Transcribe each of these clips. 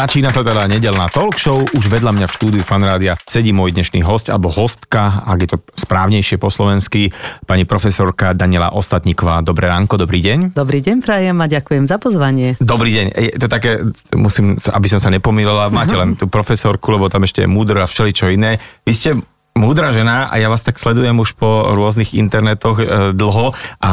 Začína sa teda nedelná talk show, už vedľa mňa v štúdiu Fanrádia sedí môj dnešný host alebo hostka, ak je to správnejšie po slovensky, pani profesorka Daniela Ostatníková. Dobré ránko, dobrý deň. Dobrý deň, prajem a ďakujem za pozvanie. Dobrý deň. Je to také, musím, aby som sa nepomýlila, máte len tú profesorku, lebo tam ešte je múdro a všeličo iné. Vy ste múdra žena a ja vás tak sledujem už po rôznych internetoch e, dlho a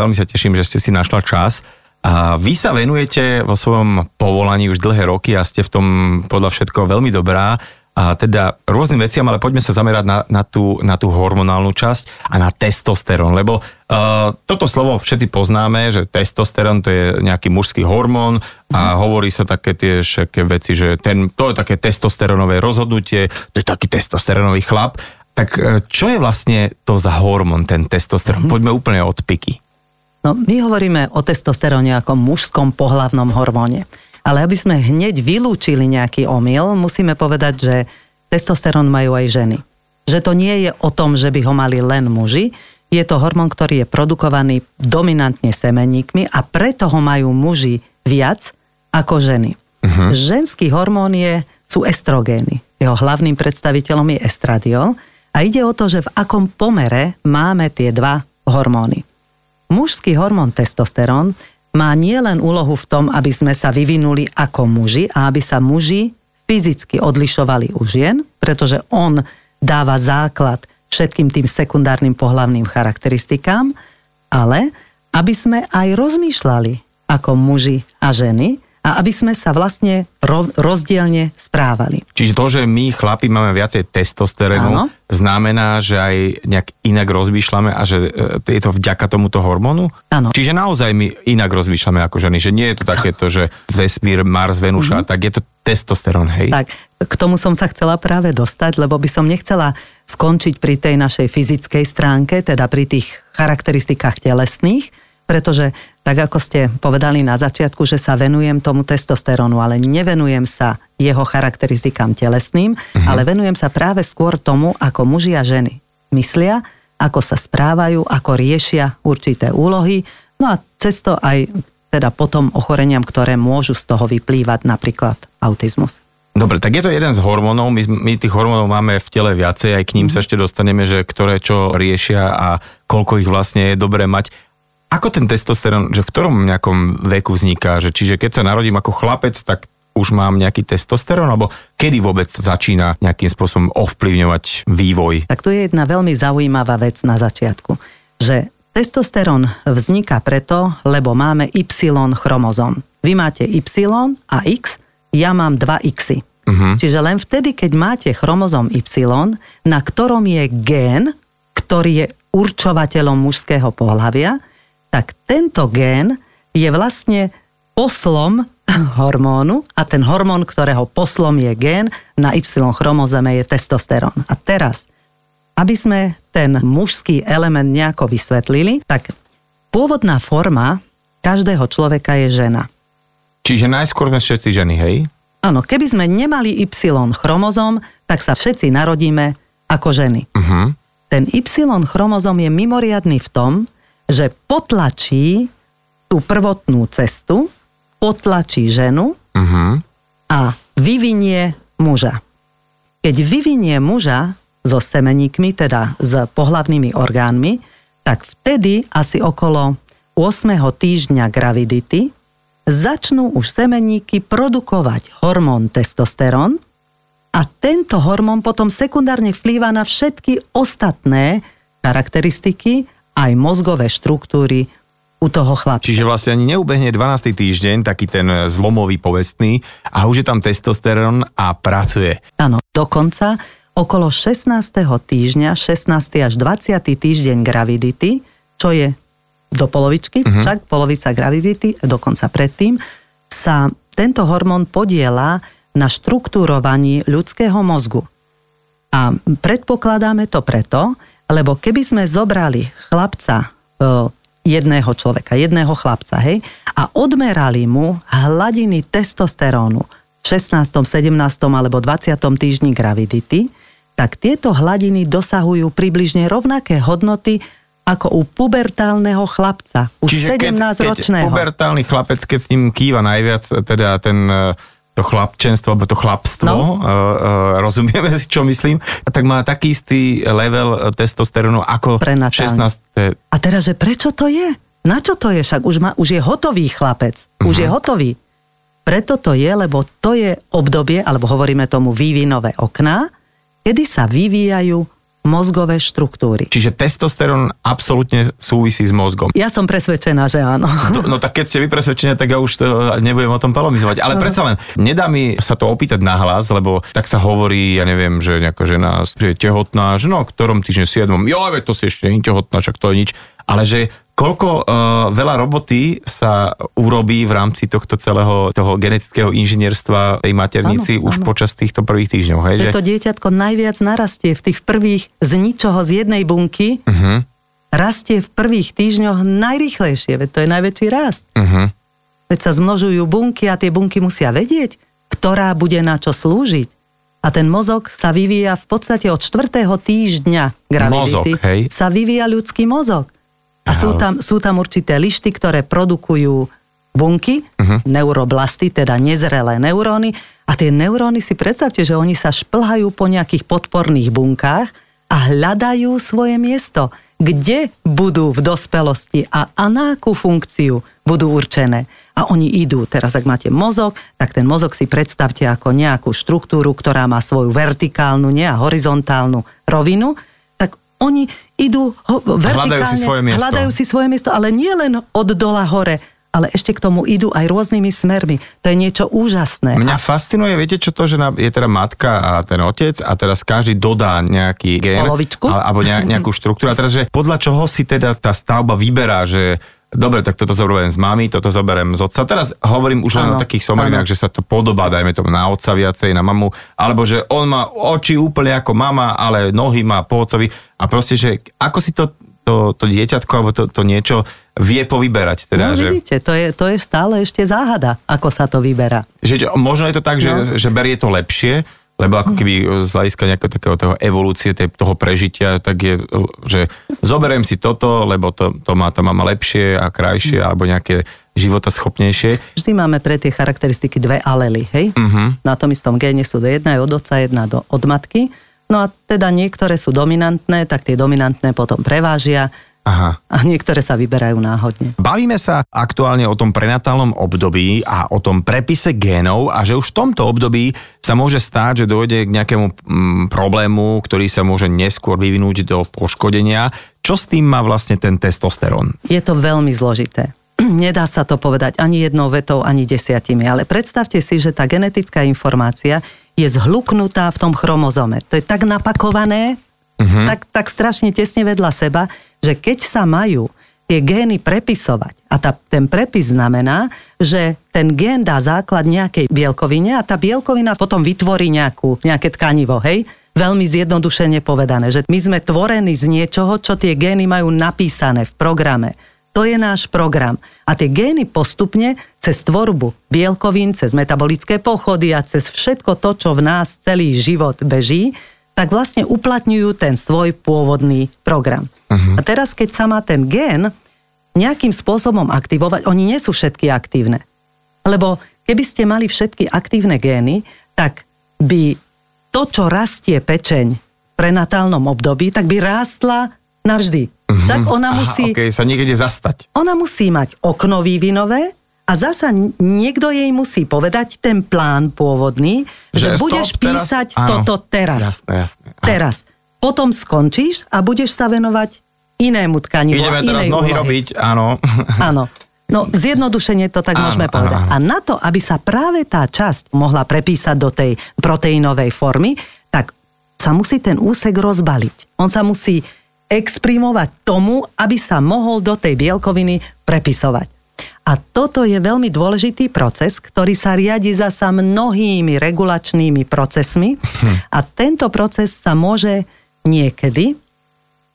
veľmi sa teším, že ste si našla čas. A vy sa venujete vo svojom povolaní už dlhé roky a ste v tom podľa všetko veľmi dobrá a teda rôznym veciam, ale poďme sa zamerať na, na, tú, na tú hormonálnu časť a na testosterón, lebo uh, toto slovo všetci poznáme, že testosterón to je nejaký mužský hormón a hovorí sa také tie všetké veci, že ten, to je také testosterónové rozhodnutie, to je taký testosterónový chlap. Tak uh, čo je vlastne to za hormón, ten testosterón? Poďme úplne od piky. No, my hovoríme o testosteróne ako mužskom pohlavnom hormóne. Ale aby sme hneď vylúčili nejaký omyl, musíme povedať, že testosterón majú aj ženy. Že to nie je o tom, že by ho mali len muži, je to hormón, ktorý je produkovaný dominantne semenníkmi a preto ho majú muži viac ako ženy. Uh-huh. Ženský hormón je, sú estrogény. Jeho hlavným predstaviteľom je estradiol a ide o to, že v akom pomere máme tie dva hormóny. Mužský hormón testosterón má nielen úlohu v tom, aby sme sa vyvinuli ako muži a aby sa muži fyzicky odlišovali u žien, pretože on dáva základ všetkým tým sekundárnym pohlavným charakteristikám, ale aby sme aj rozmýšľali ako muži a ženy a aby sme sa vlastne rozdielne správali. Čiže to, že my chlapi máme viacej testosterónu, znamená, že aj nejak inak rozmýšľame a že e, je to vďaka tomuto hormónu? Áno. Čiže naozaj my inak rozmýšľame ako ženy, že nie je to takéto, že vesmír, Mars, Venuša, mm-hmm. tak je to testosterón, hej? Tak, k tomu som sa chcela práve dostať, lebo by som nechcela skončiť pri tej našej fyzickej stránke, teda pri tých charakteristikách telesných, pretože tak ako ste povedali na začiatku, že sa venujem tomu testosterónu, ale nevenujem sa jeho charakteristikám telesným, uh-huh. ale venujem sa práve skôr tomu, ako muži a ženy myslia, ako sa správajú, ako riešia určité úlohy, no a cesto aj teda potom ochoreniam, ktoré môžu z toho vyplývať, napríklad autizmus. Dobre, tak je to jeden z hormónov, my, my tých hormónov máme v tele viacej, aj k ním mm. sa ešte dostaneme, že ktoré čo riešia a koľko ich vlastne je dobré mať. Ako ten testosterón, že v ktorom nejakom veku vzniká? Že, čiže keď sa narodím ako chlapec, tak už mám nejaký testosterón, alebo kedy vôbec začína nejakým spôsobom ovplyvňovať vývoj? Tak to je jedna veľmi zaujímavá vec na začiatku, že testosterón vzniká preto, lebo máme Y chromozom. Vy máte Y a X, ja mám 2 X. Uh-huh. Čiže len vtedy, keď máte chromozom Y, na ktorom je gén, ktorý je určovateľom mužského pohľavia, tak tento gén je vlastne poslom hormónu a ten hormón, ktorého poslom je gén na Y chromozeme je testosterón. A teraz, aby sme ten mužský element nejako vysvetlili, tak pôvodná forma každého človeka je žena. Čiže najskôr sme všetci ženy, hej? Áno, keby sme nemali Y chromozom, tak sa všetci narodíme ako ženy. Uh-huh. Ten Y chromozom je mimoriadný v tom, že potlačí tú prvotnú cestu, potlačí ženu uh-huh. a vyvinie muža. Keď vyvinie muža so semeníkmi, teda s pohlavnými orgánmi, tak vtedy asi okolo 8. týždňa gravidity začnú už semeníky produkovať hormón testosterón a tento hormón potom sekundárne vplýva na všetky ostatné charakteristiky aj mozgové štruktúry u toho chlapca. Čiže vlastne ani neubehne 12. týždeň, taký ten zlomový povestný a už je tam testosterón a pracuje. Áno, dokonca okolo 16. týždňa, 16. až 20. týždeň gravidity, čo je do polovičky, uh-huh. však polovica gravidity, dokonca predtým, sa tento hormón podiela na štruktúrovaní ľudského mozgu. A predpokladáme to preto, lebo keby sme zobrali chlapca, e, jedného človeka, jedného chlapca, hej, a odmerali mu hladiny testosterónu v 16., 17. alebo 20. týždni gravidity, tak tieto hladiny dosahujú približne rovnaké hodnoty ako u pubertálneho chlapca, u 17-ročného. Keď, keď pubertálny chlapec, keď s ním kýva najviac, teda ten to chlapčenstvo, alebo to chlapstvo, no. uh, uh, rozumieme si, čo myslím, tak má taký istý level testosterónu ako Prenatálne. 16. A teraz, že prečo to je? Na čo to je? Však už, má, už je hotový chlapec. Uh-huh. Už je mhm. hotový. Preto to je, lebo to je obdobie, alebo hovoríme tomu vývinové okná, kedy sa vyvíjajú mozgové štruktúry. Čiže testosterón absolútne súvisí s mozgom. Ja som presvedčená, že áno. No, no tak keď ste vy presvedčení, tak ja už to nebudem o tom palomizovať. Ale predsa len, nedá mi sa to opýtať na hlas, lebo tak sa hovorí, ja neviem, že nejaká žena že je tehotná, že no, ktorom týždne 7. Jo, to si ešte nie tehotná, čak to je nič. Ale že koľko uh, veľa roboty sa urobí v rámci tohto celého toho genetického inžinierstva tej maternici ano, už ano. počas týchto prvých týždňov. Hej, že... To dieťatko najviac narastie v tých prvých z ničoho z jednej bunky. Uh-huh. Rastie v prvých týždňoch najrychlejšie, veď to je najväčší rast. Uh-huh. Veď sa zmnožujú bunky a tie bunky musia vedieť, ktorá bude na čo slúžiť. A ten mozog sa vyvíja v podstate od čtvrtého týždňa gravidity. Mozog, hej. Sa vyvíja ľudský mozog. A sú tam, sú tam určité lišty, ktoré produkujú bunky, uh-huh. neuroblasty, teda nezrelé neuróny. A tie neuróny si predstavte, že oni sa šplhajú po nejakých podporných bunkách a hľadajú svoje miesto, kde budú v dospelosti a, a na akú funkciu budú určené. A oni idú. Teraz, ak máte mozog, tak ten mozog si predstavte ako nejakú štruktúru, ktorá má svoju vertikálnu, nie a horizontálnu rovinu oni idú ho, vertikálne, hľadajú si svoje miesto. Hľadajú si svoje miesto, ale nie len od dola hore, ale ešte k tomu idú aj rôznymi smermi. To je niečo úžasné. Mňa fascinuje, viete čo to, že je teda matka a ten otec a teraz každý dodá nejaký gen. Polovičku. Alebo nejakú štruktúru. A teraz, že podľa čoho si teda tá stavba vyberá, že dobre, tak toto zoberiem z mami, toto zoberiem z otca. Teraz hovorím už len ano, o takých somarinách, že sa to podobá, dajme tomu na otca viacej, na mamu, alebo že on má oči úplne ako mama, ale nohy má po otcovi a proste, že ako si to to, to dieťatko alebo to, to niečo vie povyberať. Teda, no že... vidíte, to je, to je stále ešte záhada, ako sa to vyberá. Že, možno je to tak, no. že, že berie to lepšie, lebo ako keby z hľadiska nejakého takého toho evolúcie, toho prežitia, tak je, že zoberiem si toto, lebo to, to má tá mama lepšie a krajšie, mm. alebo nejaké života schopnejšie. Vždy máme pre tie charakteristiky dve alely, hej? Uh-huh. Na tom istom géne sú do jedna od otca, jedna do, od matky. No a teda niektoré sú dominantné, tak tie dominantné potom prevážia Aha. A niektoré sa vyberajú náhodne. Bavíme sa aktuálne o tom prenatálnom období a o tom prepise génov a že už v tomto období sa môže stáť, že dojde k nejakému mm, problému, ktorý sa môže neskôr vyvinúť do poškodenia. Čo s tým má vlastne ten testosterón? Je to veľmi zložité. Nedá sa to povedať ani jednou vetou, ani desiatimi, ale predstavte si, že tá genetická informácia je zhluknutá v tom chromozome. To je tak napakované, uh-huh. tak, tak strašne tesne vedľa seba, že keď sa majú tie gény prepisovať, a tá, ten prepis znamená, že ten gén dá základ nejakej bielkovine a tá bielkovina potom vytvorí nejakú, nejaké tkanivo, hej? Veľmi zjednodušene povedané, že my sme tvorení z niečoho, čo tie gény majú napísané v programe. To je náš program. A tie gény postupne cez tvorbu bielkovín, cez metabolické pochody a cez všetko to, čo v nás celý život beží, tak vlastne uplatňujú ten svoj pôvodný program. Uh-huh. A teraz, keď sa má ten gén nejakým spôsobom aktivovať, oni nie sú všetky aktívne. Lebo keby ste mali všetky aktívne gény, tak by to, čo rastie pečeň v prenatálnom období, tak by rástla navždy. Uh-huh. Tak ona musí... Aha, okay, sa niekde zastať. Ona musí mať okno vývinové, a zasa niekto jej musí povedať ten plán pôvodný, že, že budeš stop, písať teraz, toto teraz. Jasné, jasné. Áno. Teraz. Potom skončíš a budeš sa venovať inému tkanivu Ideme teraz nohy úlohy. robiť, áno. Áno. No, zjednodušenie to tak áno, môžeme povedať. Áno, áno. A na to, aby sa práve tá časť mohla prepísať do tej proteínovej formy, tak sa musí ten úsek rozbaliť. On sa musí exprimovať tomu, aby sa mohol do tej bielkoviny prepisovať. A toto je veľmi dôležitý proces, ktorý sa riadi zasa mnohými regulačnými procesmi hm. a tento proces sa môže niekedy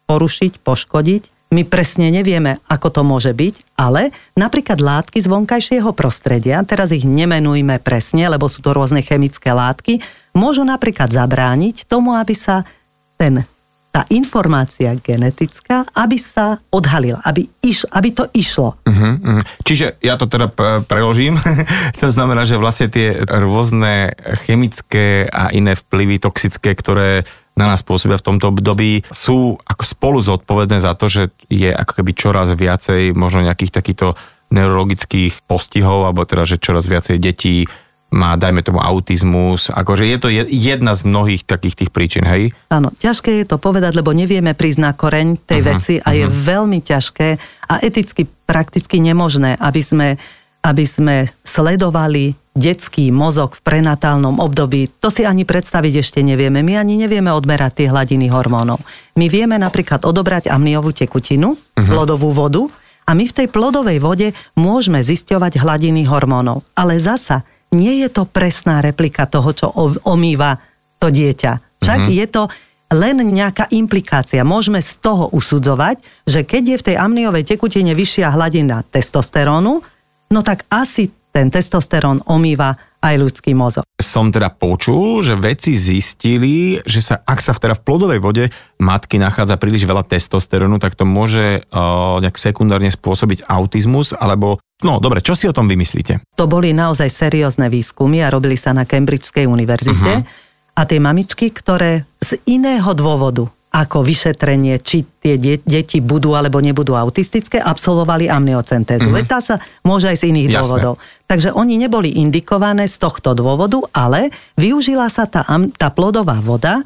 porušiť, poškodiť. My presne nevieme, ako to môže byť, ale napríklad látky z vonkajšieho prostredia, teraz ich nemenujme presne, lebo sú to rôzne chemické látky, môžu napríklad zabrániť tomu, aby sa ten tá informácia genetická, aby sa odhalila, aby, iš, aby to išlo. Uh-huh, uh-huh. Čiže ja to teda preložím. to znamená, že vlastne tie rôzne chemické a iné vplyvy toxické, ktoré na nás pôsobia v tomto období, sú ako spolu zodpovedné za to, že je ako keby čoraz viacej možno nejakých takýchto neurologických postihov, alebo teda, že čoraz viacej detí má, dajme tomu, autizmus. Akože je to jedna z mnohých takých tých príčin, hej? Áno, ťažké je to povedať, lebo nevieme prísť na koreň tej uh-huh, veci a uh-huh. je mhm. veľmi ťažké a eticky prakticky nemožné, aby sme, aby sme sledovali detský mozog v prenatálnom období. To si ani predstaviť ešte nevieme. My ani nevieme odmerať tie hladiny hormónov. My vieme napríklad odobrať amniovú tekutinu, uh-huh. plodovú vodu a my v tej plodovej vode môžeme zisťovať hladiny hormónov. Ale zasa nie je to presná replika toho, čo omýva to dieťa. Však mm-hmm. je to len nejaká implikácia. Môžeme z toho usudzovať, že keď je v tej amniovej tekutine vyššia hladina testosterónu, no tak asi ten testosterón omýva aj ľudský mozog. Som teda počul, že vedci zistili, že sa, ak sa v, teda v plodovej vode matky nachádza príliš veľa testosterónu, tak to môže uh, nejak sekundárne spôsobiť autizmus, alebo No dobre, čo si o tom vymyslíte? To boli naozaj seriózne výskumy a robili sa na Cambridgeskej univerzite. Uh-huh. A tie mamičky, ktoré z iného dôvodu ako vyšetrenie, či tie de- deti budú alebo nebudú autistické, absolvovali amniocentézu. Mm-hmm. Veď tá sa môže aj z iných Jasné. dôvodov. Takže oni neboli indikované z tohto dôvodu, ale využila sa tá, tá plodová voda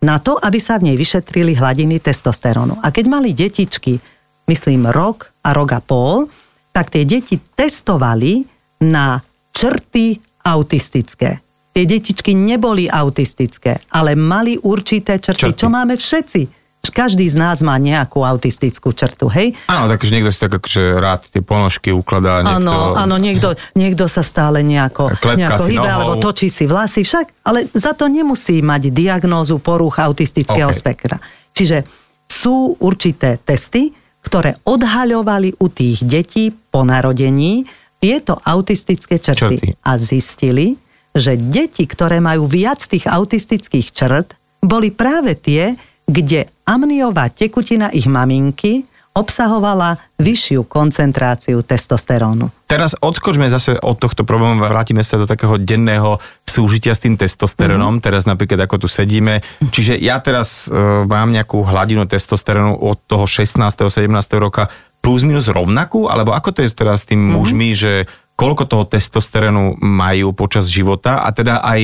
na to, aby sa v nej vyšetrili hladiny testosterónu. A keď mali detičky, myslím rok a rok a pol, tak tie deti testovali na črty autistické tie detičky neboli autistické, ale mali určité črty, črty. čo máme všetci. Každý z nás má nejakú autistickú črtu, hej? Áno, takže niekto si tak akože rád tie ponožky ukladá. Niekto... Áno, áno, niekto, niekto sa stále nejako, nejako hýbe, alebo točí si vlasy, však, ale za to nemusí mať diagnózu poruch autistického okay. spektra. Čiže sú určité testy, ktoré odhaľovali u tých detí po narodení tieto autistické črty, črty. a zistili, že deti, ktoré majú viac tých autistických črt, boli práve tie, kde amniová tekutina ich maminky obsahovala vyššiu koncentráciu testosterónu. Teraz odskočme zase od tohto problému, vrátime sa do takého denného súžitia s tým testosterónom, mm-hmm. teraz napríklad ako tu sedíme. Čiže ja teraz uh, mám nejakú hladinu testosterónu od toho 16. 17. roka plus minus rovnakú, alebo ako to je teraz s tým mm-hmm. mužmi, že koľko toho testosterónu majú počas života a teda aj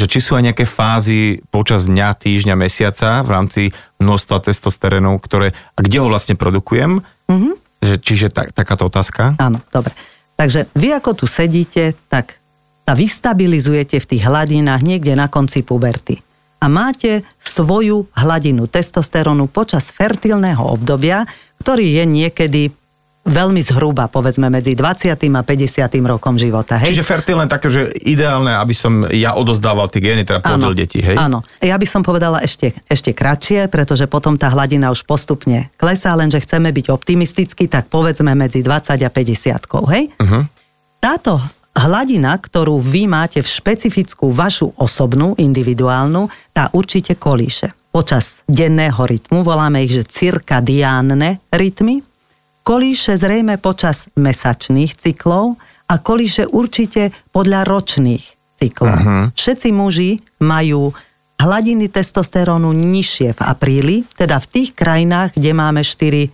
že či sú aj nejaké fázy počas dňa, týždňa, mesiaca v rámci množstva testosterónu, ktoré, a kde ho vlastne produkujem? Mm-hmm. Čiže tak, takáto otázka? Áno, dobre. Takže vy ako tu sedíte, tak sa vystabilizujete v tých hladinách niekde na konci puberty. A máte svoju hladinu testosterónu počas fertilného obdobia, ktorý je niekedy veľmi zhruba, povedzme medzi 20. a 50. rokom života. Hej? Čiže fertilné také, že ideálne, aby som ja odozdával tie gény, teda plodil deti, hej? Áno. Ja by som povedala ešte, ešte kratšie, pretože potom tá hladina už postupne klesá, lenže chceme byť optimistickí, tak povedzme medzi 20 a 50, hej? Uh-huh. Táto hladina, ktorú vy máte v špecifickú vašu osobnú, individuálnu, tá určite kolíše. Počas denného rytmu voláme ich, že cirkadiánne rytmy, kolíše zrejme počas mesačných cyklov a kolíše určite podľa ročných cyklov. Uh-huh. Všetci muži majú hladiny testosterónu nižšie v apríli, teda v tých krajinách, kde máme 4,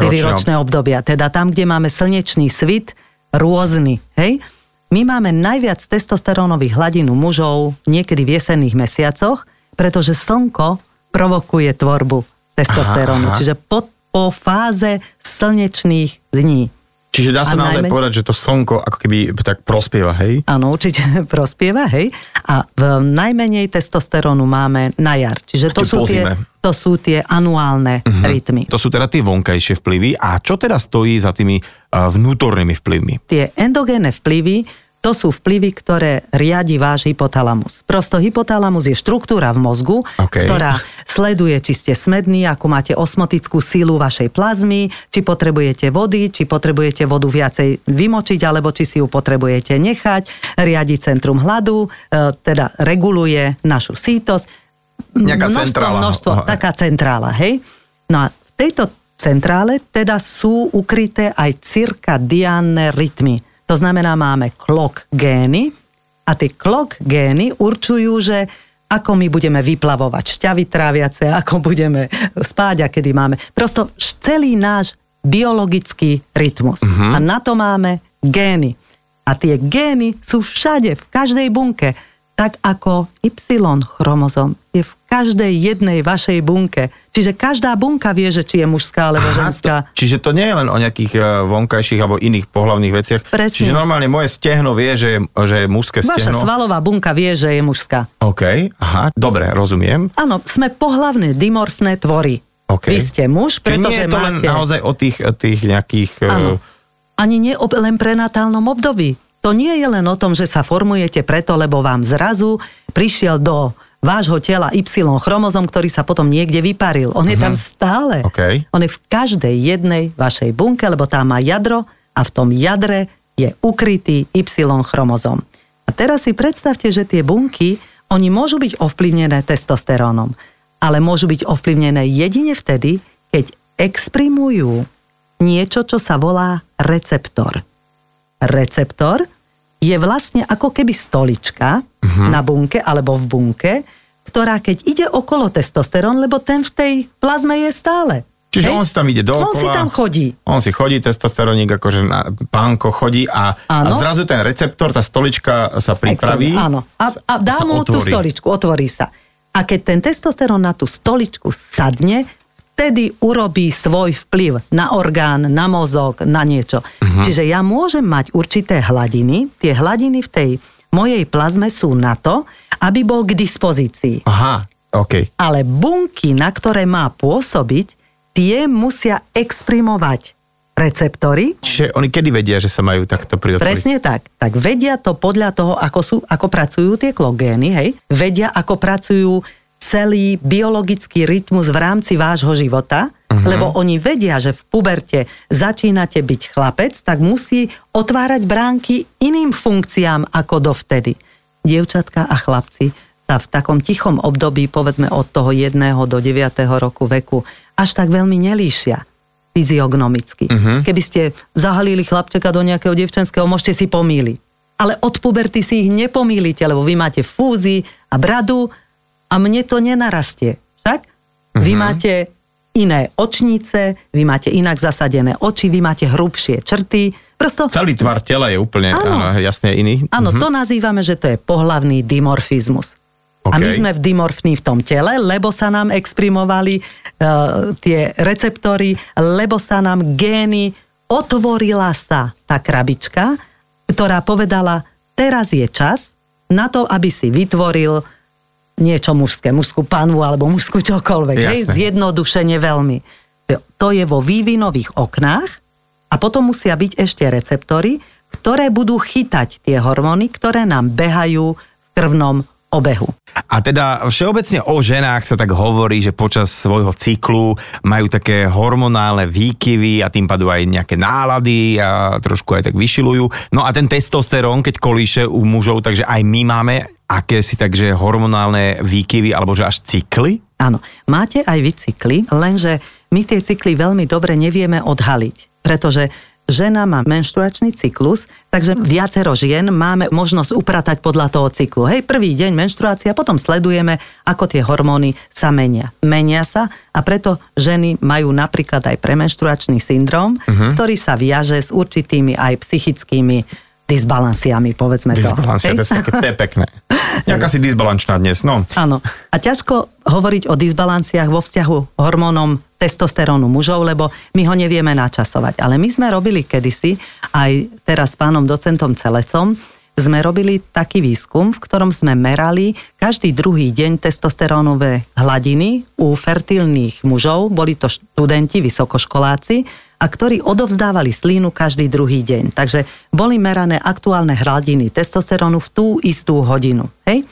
4 ročné obdobia, teda tam, kde máme slnečný svit, rôzny, hej? My máme najviac testosterónových hladín u mužov niekedy v jesenných mesiacoch, pretože slnko provokuje tvorbu testosterónu. Aha, aha. Čiže pod po fáze slnečných dní. Čiže dá sa a naozaj najmen... povedať, že to slnko ako keby tak prospieva, hej? Áno, určite prospieva, hej. A v najmenej testosterónu máme na jar. Čiže to, sú tie, to sú tie anuálne uh-huh. rytmy. To sú teda tie vonkajšie vplyvy. A čo teda stojí za tými uh, vnútornými vplyvmi? Tie endogénne vplyvy to sú vplyvy, ktoré riadi váš hypotalamus. Prosto hypotalamus je štruktúra v mozgu, okay. ktorá sleduje, či ste smední, ako máte osmotickú sílu vašej plazmy, či potrebujete vody, či potrebujete vodu viacej vymočiť, alebo či si ju potrebujete nechať, riadi centrum hladu, e, teda reguluje našu sítosť. Nejaká množstvo, centrála. množstvo, Aha. taká centrála, hej? No a v tejto centrále teda sú ukryté aj cirkadiánne rytmy. To znamená, máme klok gény a tie klok gény určujú, že ako my budeme vyplavovať šťavy tráviace, ako budeme spáť a kedy máme. Prosto celý náš biologický rytmus. Uh-huh. A na to máme gény. A tie gény sú všade, v každej bunke. Tak ako Y chromozom je v každej jednej vašej bunke. Čiže každá bunka vie, že či je mužská alebo Aha, ženská. To, čiže to nie je len o nejakých eh, vonkajších alebo iných pohlavných veciach. Presne. Čiže normálne moje stehno vie, že je, že je mužské Vaša stehno. svalová bunka vie, že je mužská. OK, aha, dobre, rozumiem. Áno, sme pohlavné dimorfné tvory. OK. Vy ste muž, Čiže nie pretože je to len máte... naozaj o tých, o tých nejakých... eh, Áno. Ani nie o len prenatálnom období. To nie je len o tom, že sa formujete preto, lebo vám zrazu prišiel do vášho tela Y chromozom, ktorý sa potom niekde vyparil. On je tam stále. Mhm. OK. On je v každej jednej vašej bunke, lebo tam má jadro a v tom jadre je ukrytý Y chromozom. A teraz si predstavte, že tie bunky, oni môžu byť ovplyvnené testosterónom, ale môžu byť ovplyvnené jedine vtedy, keď exprimujú niečo, čo sa volá receptor. Receptor je vlastne ako keby stolička uh-huh. na bunke alebo v bunke, ktorá keď ide okolo testosterón, lebo ten v tej plazme je stále. Čiže Hej? on si tam ide dookola. On si tam chodí. On si chodí, testosterónik, akože na pánko chodí a, a zrazu ten receptor, tá stolička sa pripraví. Extrémne, Áno. A, a dá mu tú otvorí. stoličku, otvorí sa. A keď ten testosterón na tú stoličku sadne, vtedy urobí svoj vplyv na orgán, na mozog, na niečo. Uh-huh. Čiže ja môžem mať určité hladiny. Tie hladiny v tej mojej plazme sú na to, aby bol k dispozícii. Aha, OK. Ale bunky, na ktoré má pôsobiť, tie musia exprimovať receptory, Čiže oni kedy vedia, že sa majú takto priotvoriť? Presne tak. Tak vedia to podľa toho, ako, sú, ako pracujú tie klogény, hej? Vedia, ako pracujú celý biologický rytmus v rámci vášho života, uh-huh. lebo oni vedia, že v puberte začínate byť chlapec, tak musí otvárať bránky iným funkciám ako dovtedy. Dievčatka a chlapci sa v takom tichom období, povedzme od toho jedného do 9. roku veku, až tak veľmi nelíšia fyziognomicky. Uh-huh. Keby ste zahalili chlapčeka do nejakého devčenského, môžete si pomýliť. Ale od puberty si ich nepomýlite, lebo vy máte fúzy a bradu a mne to nenarastie. Však? Uh-huh. Vy máte iné očnice, vy máte inak zasadené oči, vy máte hrubšie črty. Prosto, Celý tvar tela je úplne Áno. áno, jasne iný. áno, Mhm. to nazývame, že to je pohlavný dimorfizmus. A my sme v dimorfní v tom tele, lebo sa nám exprimovali uh, tie receptory, lebo sa nám gény, otvorila sa tá krabička, ktorá povedala, teraz je čas na to, aby si vytvoril niečo mužské, mužskú panvu alebo mužskú čokoľvek. Hej, zjednodušene veľmi. To je vo vývinových oknách a potom musia byť ešte receptory, ktoré budú chytať tie hormóny, ktoré nám behajú v krvnom obehu. A teda všeobecne o ženách sa tak hovorí, že počas svojho cyklu majú také hormonálne výkyvy a tým pádom aj nejaké nálady a trošku aj tak vyšilujú. No a ten testosterón, keď kolíše u mužov, takže aj my máme akési takže hormonálne výkyvy alebo že až cykly? Áno, máte aj vy cykly, lenže my tie cykly veľmi dobre nevieme odhaliť, pretože žena má menštruačný cyklus, takže viacero žien máme možnosť upratať podľa toho cyklu. Hej, prvý deň menštruácia, potom sledujeme, ako tie hormóny sa menia. Menia sa a preto ženy majú napríklad aj premenštruačný syndrom, uh-huh. ktorý sa viaže s určitými aj psychickými disbalansiami, povedzme Disbalancie, to. to, hej? je také, to je pekné. Nejaká si disbalančná dnes, no. Áno. A ťažko hovoriť o disbalanciách vo vzťahu hormónom testosterónu mužov, lebo my ho nevieme načasovať. Ale my sme robili kedysi, aj teraz s pánom docentom Celecom, sme robili taký výskum, v ktorom sme merali každý druhý deň testosterónové hladiny u fertilných mužov, boli to študenti, vysokoškoláci, a ktorí odovzdávali slínu každý druhý deň. Takže boli merané aktuálne hladiny testosterónu v tú istú hodinu. Hej?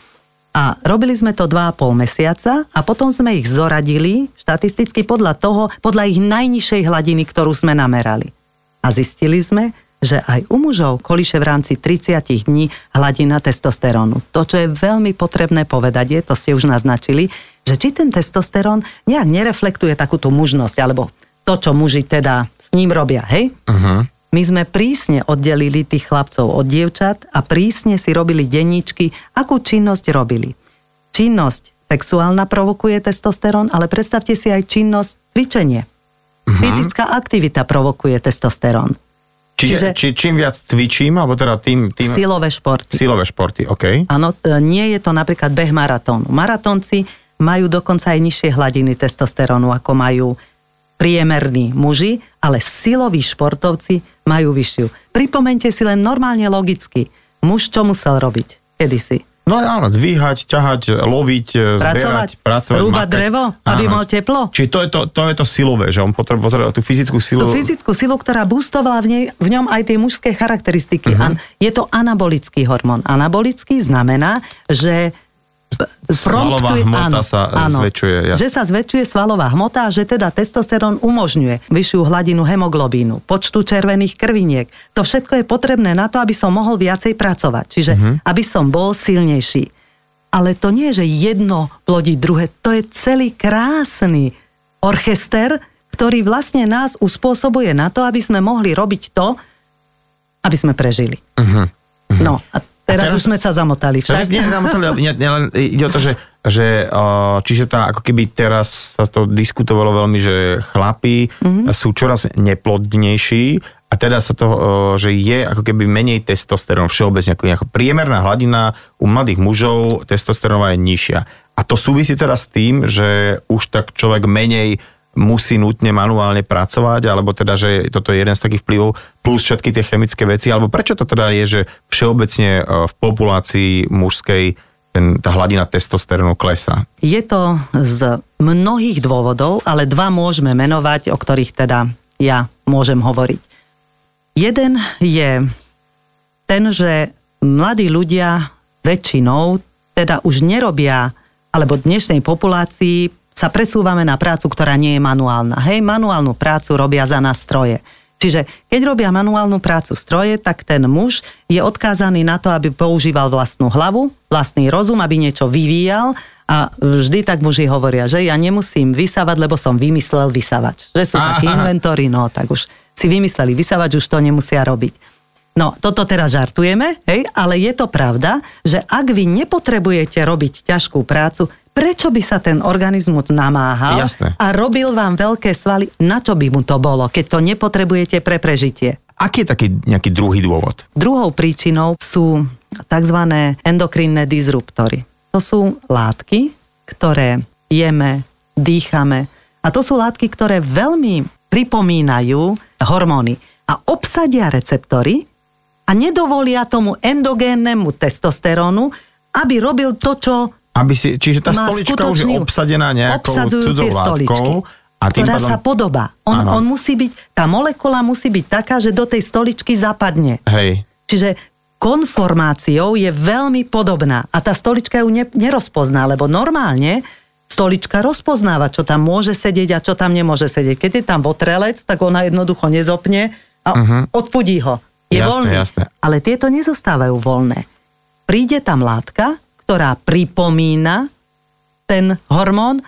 A robili sme to 2,5 mesiaca a potom sme ich zoradili štatisticky podľa toho, podľa ich najnižšej hladiny, ktorú sme namerali. A zistili sme, že aj u mužov kolíše v rámci 30 dní hladina testosterónu. To, čo je veľmi potrebné povedať, je, to ste už naznačili, že či ten testosterón nejak nereflektuje takúto mužnosť, alebo to, čo muži teda s ním robia, hej? Uh-huh. My sme prísne oddelili tých chlapcov od dievčat a prísne si robili denníčky, akú činnosť robili. Činnosť sexuálna provokuje testosterón, ale predstavte si aj činnosť cvičenie. Uh-huh. Fyzická aktivita provokuje testosterón. Čiže, či, čím viac cvičím, alebo teda tým... tým silové športy. Silové športy, OK. Áno, nie je to napríklad beh maratónu. Maratónci majú dokonca aj nižšie hladiny testosterónu, ako majú priemerní muži, ale siloví športovci majú vyššiu. Pripomente si len normálne logicky. Muž čo musel robiť kedysi? No áno, dvíhať, ťahať, loviť, pracovať, zbierať, pracovať, rúbať drevo, aby áno. mal teplo. Čiže to je to, to je to silové, že on potrebuje tú fyzickú silu. Tú fyzickú silu, ktorá boostovala v, nej, v ňom aj tie mužské charakteristiky. Uh-huh. je to anabolický hormón. Anabolický znamená, že Svalová hmota áno, sa áno, zväčšuje. Jasne. Že sa zväčšuje svalová hmota a že teda testosterón umožňuje vyššiu hladinu hemoglobínu, počtu červených krviniek. To všetko je potrebné na to, aby som mohol viacej pracovať. Čiže uh-huh. aby som bol silnejší. Ale to nie je, že jedno plodí druhé. To je celý krásny orchester, ktorý vlastne nás uspôsobuje na to, aby sme mohli robiť to, aby sme prežili. Uh-huh. Uh-huh. No a Teraz, teraz už sme sa zamotali však. Teraz nie, zamotali, nie, nie, len ide o to, že, že čiže tá, ako keby teraz sa to diskutovalo veľmi, že chlapí mm-hmm. sú čoraz neplodnejší a teda sa to, že je ako keby menej testosterón všeobecne, ako nejaká priemerná hladina u mladých mužov testosterónová je nižšia. A to súvisí teraz s tým, že už tak človek menej musí nutne manuálne pracovať, alebo teda, že toto je jeden z takých vplyvov, plus všetky tie chemické veci, alebo prečo to teda je, že všeobecne e, v populácii mužskej ten, tá hladina testosterónu klesá? Je to z mnohých dôvodov, ale dva môžeme menovať, o ktorých teda ja môžem hovoriť. Jeden je ten, že mladí ľudia väčšinou teda už nerobia, alebo dnešnej populácii sa presúvame na prácu, ktorá nie je manuálna. Hej, manuálnu prácu robia za nás stroje. Čiže keď robia manuálnu prácu stroje, tak ten muž je odkázaný na to, aby používal vlastnú hlavu, vlastný rozum, aby niečo vyvíjal a vždy tak muži hovoria, že ja nemusím vysávať, lebo som vymyslel vysavač. Že sú Aha. takí inventori, no tak už si vymysleli vysavač, už to nemusia robiť. No, toto teraz žartujeme, hej, ale je to pravda, že ak vy nepotrebujete robiť ťažkú prácu, prečo by sa ten organizmus namáhal Jasné. a robil vám veľké svaly, na čo by mu to bolo, keď to nepotrebujete pre prežitie? Aký je taký nejaký druhý dôvod? Druhou príčinou sú tzv. endokrinné disruptory. To sú látky, ktoré jeme, dýchame a to sú látky, ktoré veľmi pripomínajú hormóny a obsadia receptory a nedovolia tomu endogénnemu testosterónu, aby robil to, čo aby si, čiže tá stolička už je obsadená nejakou cudzou látkou. A tým ktorá pádom... sa podobá. On, on musí byť, tá molekula musí byť taká, že do tej stoličky zapadne. Hej. Čiže konformáciou je veľmi podobná a tá stolička ju ne, nerozpozná, lebo normálne stolička rozpoznáva, čo tam môže sedieť a čo tam nemôže sedieť. Keď je tam votrelec, tak ona jednoducho nezopne a uh-huh. odpudí ho. Je jasné, voľný. Jasné. Ale tieto nezostávajú voľné. Príde tam látka, ktorá pripomína ten hormón,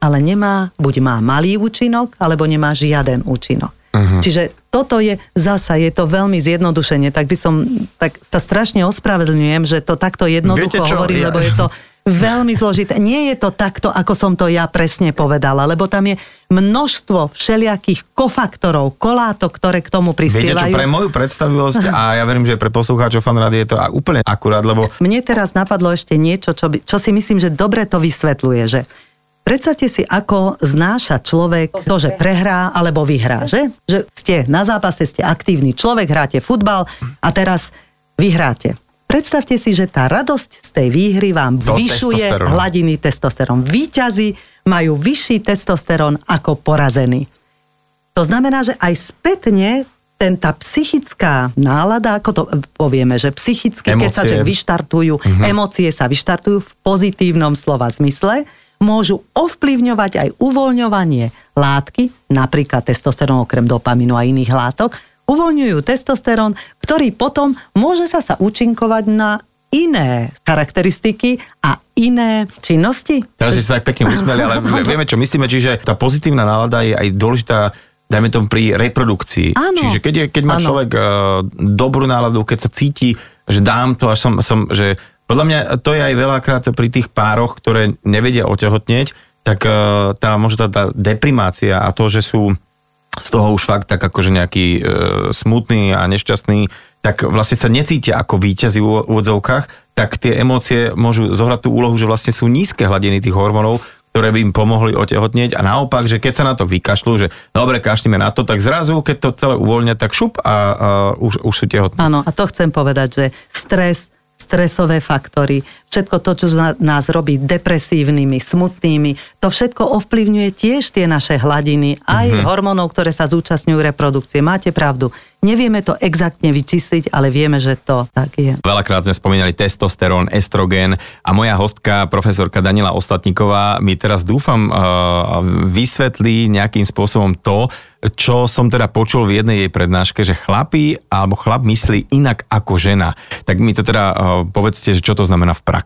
ale nemá, buď má malý účinok, alebo nemá žiaden účinok. Uh-huh. Čiže toto je zasa, je to veľmi zjednodušenie, tak by som, tak sa strašne ospravedlňujem, že to takto jednoducho hovorím, ja... lebo je to veľmi zložité. Nie je to takto, ako som to ja presne povedala, lebo tam je množstvo všelijakých kofaktorov, kolátok, ktoré k tomu prispievajú. Viete čo, pre moju predstavivosť a ja verím, že pre poslucháčov fan je to úplne akurát, lebo... Mne teraz napadlo ešte niečo, čo, by, čo si myslím, že dobre to vysvetľuje, že Predstavte si, ako znáša človek to, že prehrá alebo vyhrá, že? Že ste na zápase, ste aktívny človek, hráte futbal a teraz vyhráte. Predstavte si, že tá radosť z tej výhry vám zvyšuje hladiny testosterón. Výťazí majú vyšší testosterón ako porazení. To znamená, že aj spätne ten, tá psychická nálada, ako to povieme, že psychicky, keď sa vyštartujú, uh-huh. emócie sa vyštartujú v pozitívnom slova zmysle, môžu ovplyvňovať aj uvoľňovanie látky, napríklad testosterón okrem dopaminu a iných látok, uvoľňujú testosterón, ktorý potom môže sa sa účinkovať na iné charakteristiky a iné činnosti. Teraz ste sa tak pekne usmieli, ale vieme, čo myslíme, čiže tá pozitívna nálada je aj dôležitá dajme tomu pri reprodukcii. Áno. Čiže keď, je, keď má Áno. človek uh, dobrú náladu, keď sa cíti, že dám to, až som, som že podľa mňa to je aj veľakrát pri tých pároch, ktoré nevedia otehotnieť, tak uh, tá možno tá deprimácia a to, že sú z toho už fakt tak akože nejaký e, smutný a nešťastný, tak vlastne sa necítia ako víťazi v úvodzovkách, tak tie emócie môžu zohrať tú úlohu, že vlastne sú nízke hladiny tých hormónov, ktoré by im pomohli otehotnieť a naopak, že keď sa na to vykašľú, že dobre, kašlíme na to, tak zrazu, keď to celé uvoľnia, tak šup a, a už, už sú tehotní. Áno, a to chcem povedať, že stres, stresové faktory, všetko to, čo nás robí depresívnymi, smutnými, to všetko ovplyvňuje tiež tie naše hladiny, aj mm-hmm. hormónov, ktoré sa zúčastňujú reprodukcie. Máte pravdu. Nevieme to exaktne vyčísliť, ale vieme, že to tak je. Veľakrát sme spomínali testosterón, estrogén a moja hostka, profesorka Daniela Ostatníková, mi teraz dúfam uh, vysvetlí nejakým spôsobom to, čo som teda počul v jednej jej prednáške, že chlapí alebo chlap myslí inak ako žena. Tak mi to teda uh, povedzte, že čo to znamená v praxi.